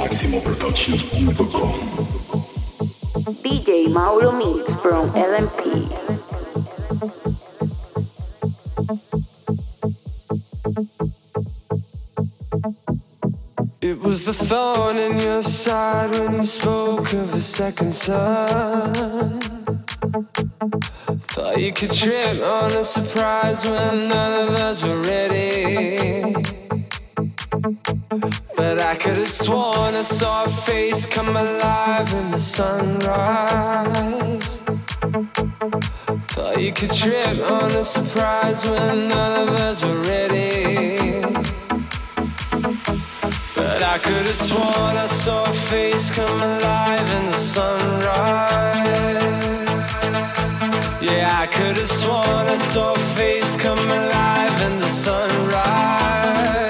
MaximoProductions.com. DJ Mauro Mix from LMP. It was the thorn in your side when you spoke of a second son. Thought you could trip on a surprise when none of us were ready. Could have sworn I saw a face come alive in the sunrise. Thought you could trip on a surprise when none of us were ready. But I could have sworn I saw a face come alive in the sunrise. Yeah, I could have sworn I saw a face come alive in the sunrise.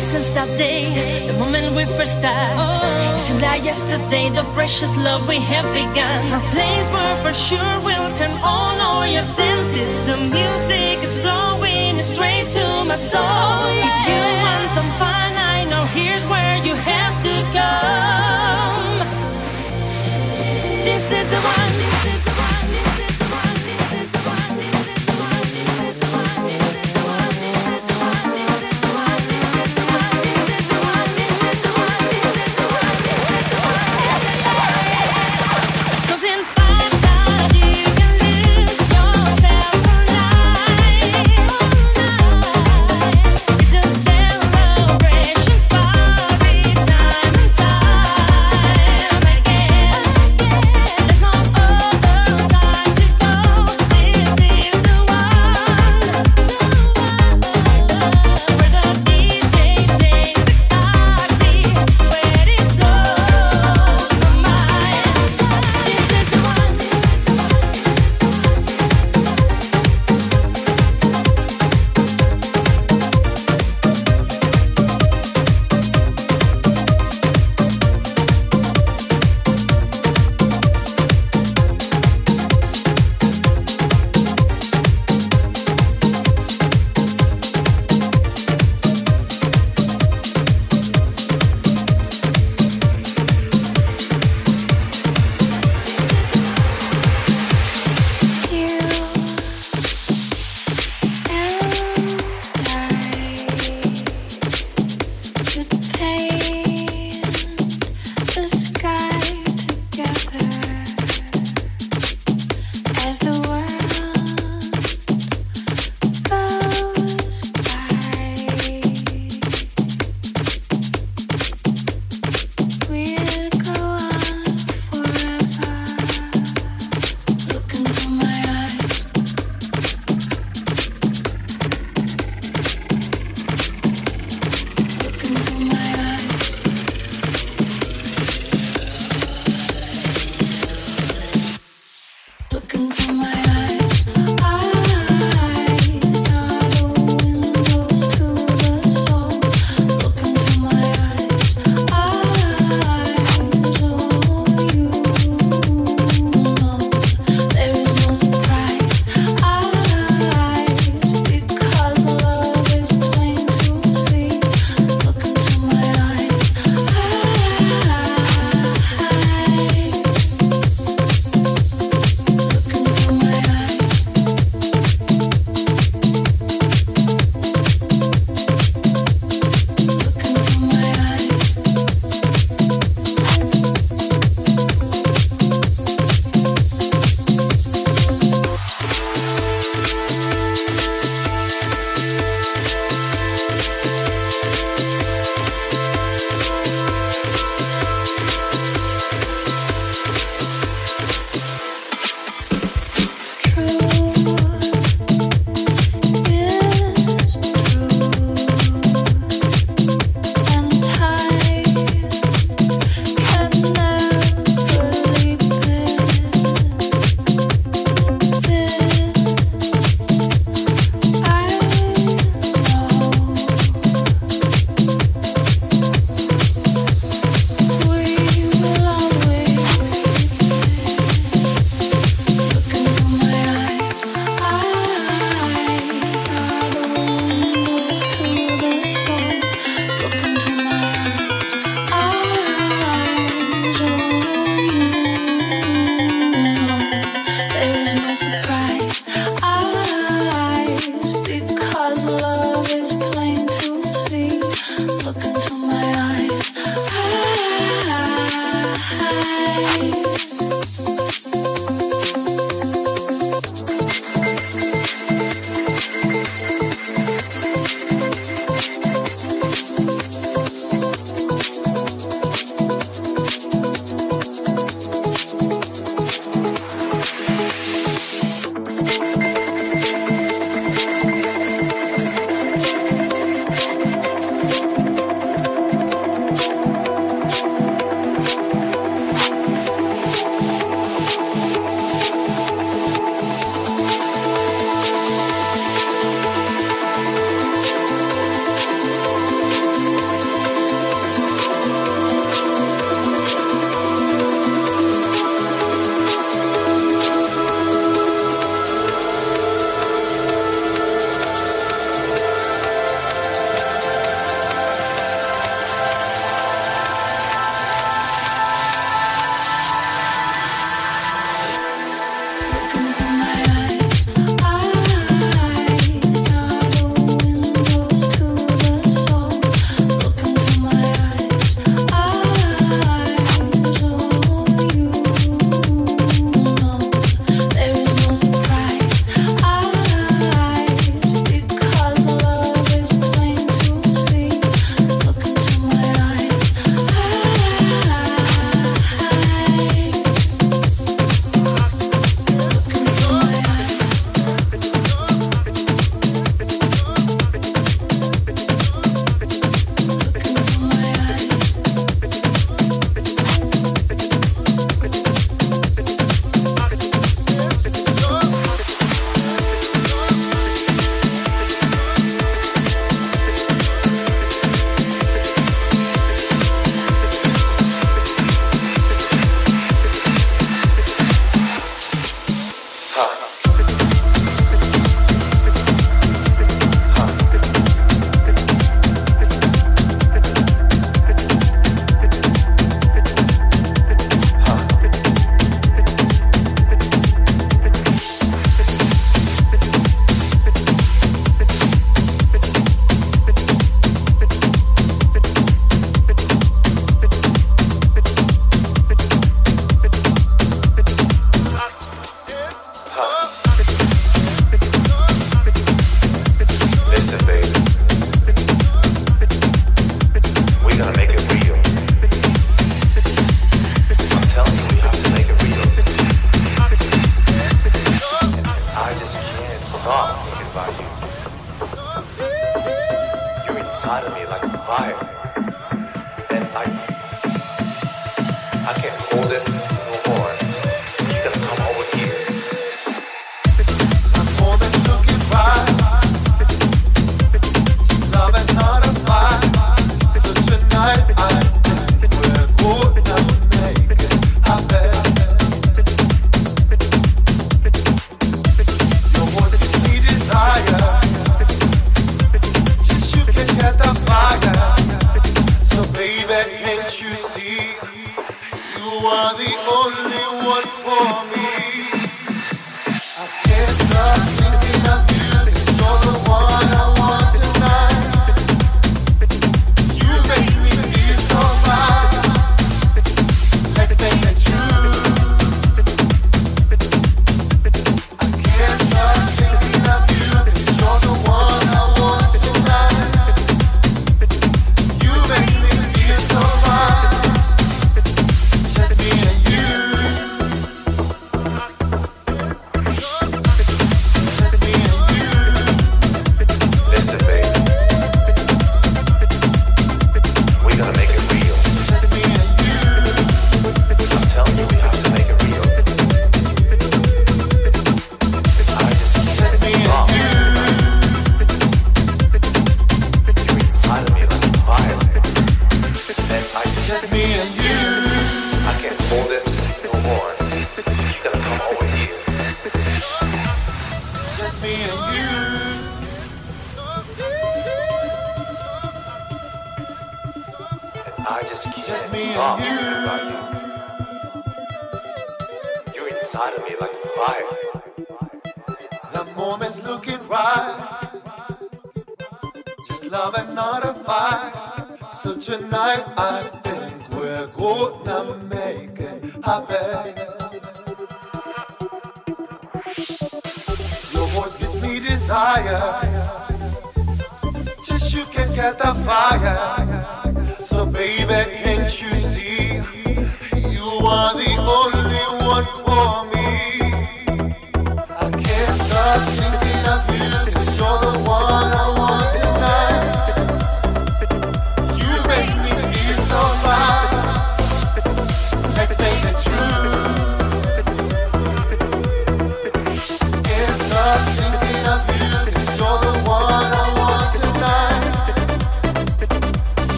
Since that day, the moment we first touched. It seemed like yesterday, the precious love we have begun. A place where for sure we'll turn on all your senses. The music is flowing straight to my soul. Oh, if you want some fun, I know here's where you have to come. This is the one.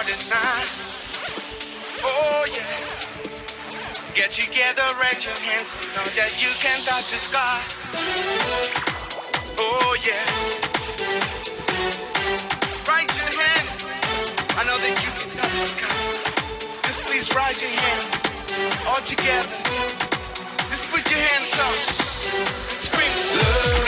Party night. Oh yeah. Get together, raise your hands, know that you can touch the sky. Oh yeah. Raise your hand. I know that you can touch the sky. Just please raise your hands all together. Just put your hands up. Scream. Love.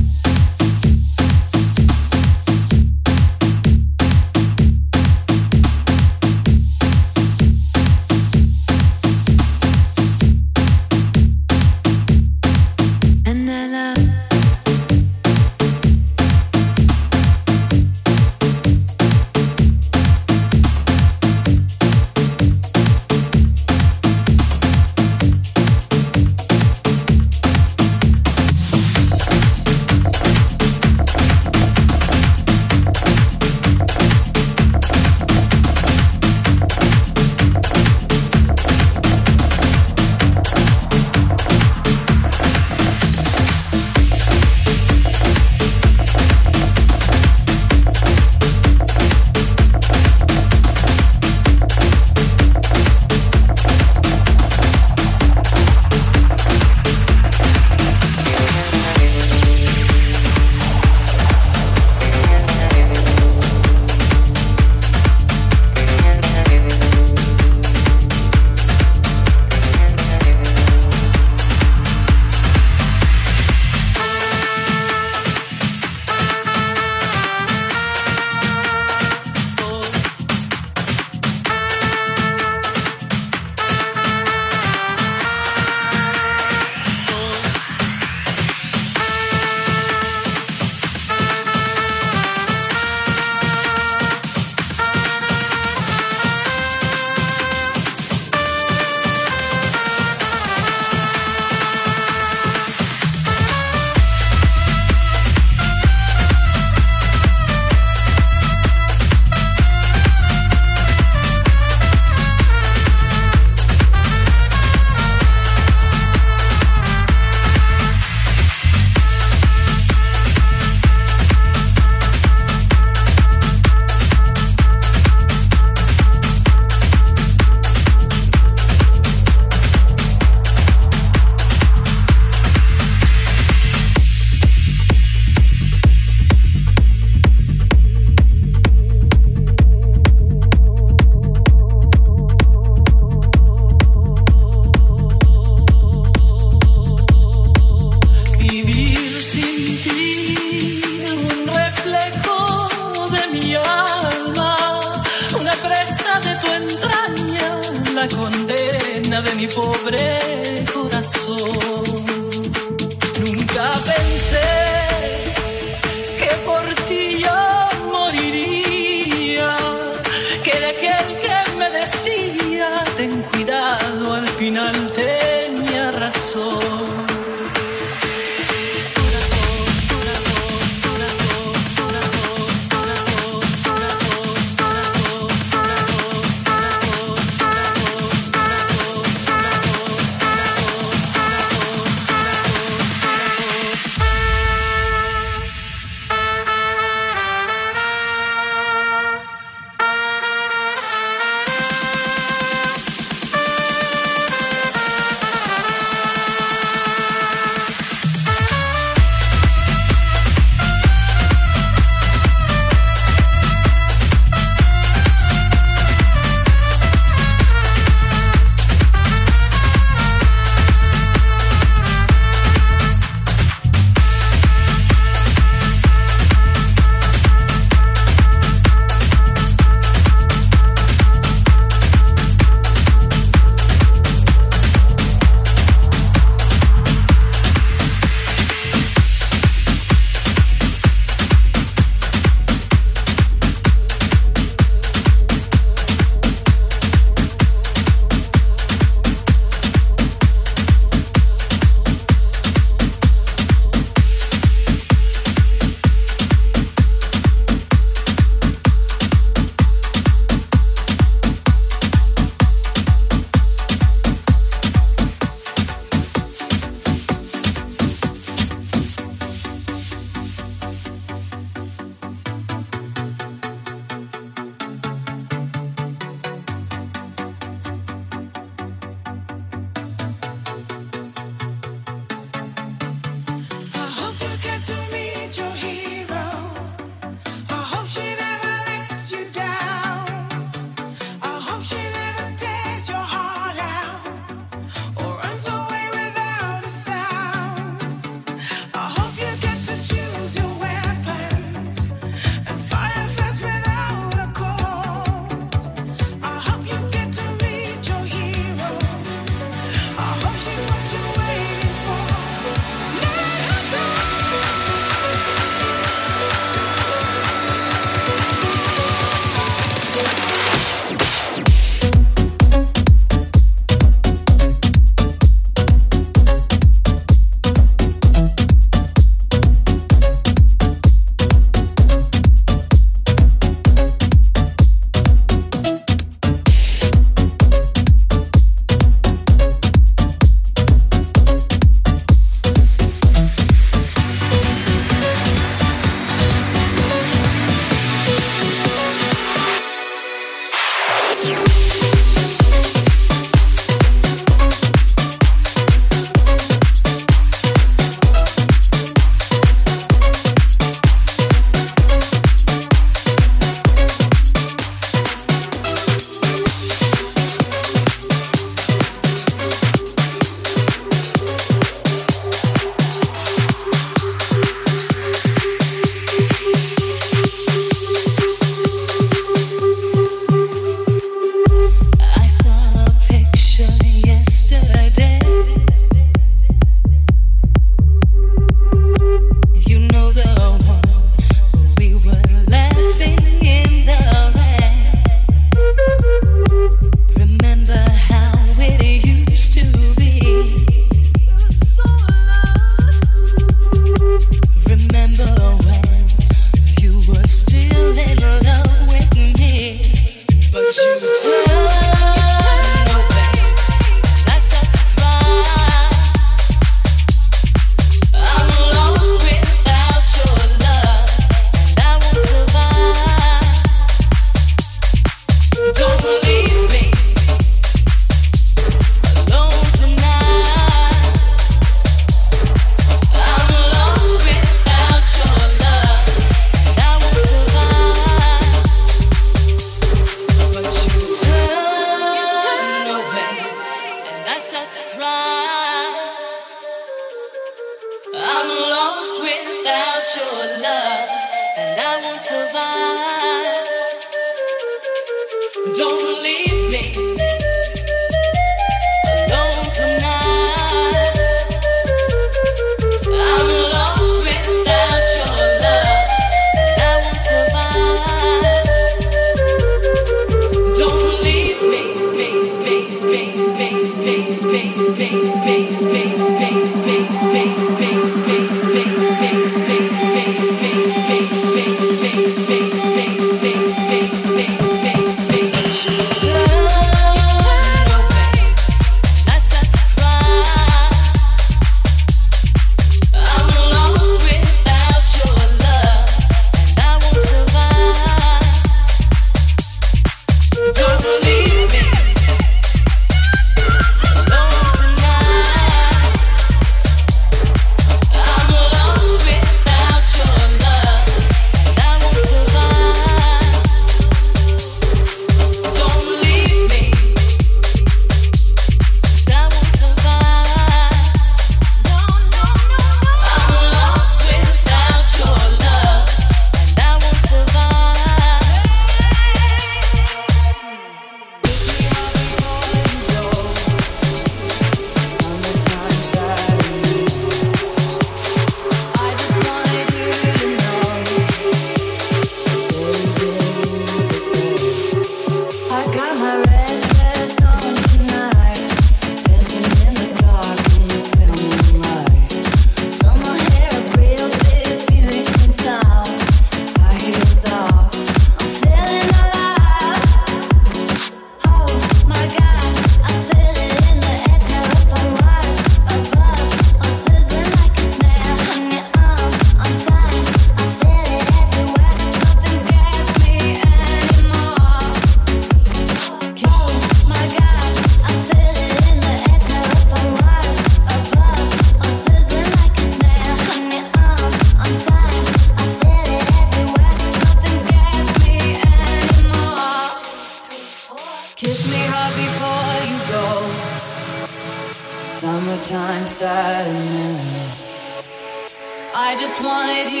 wanted you.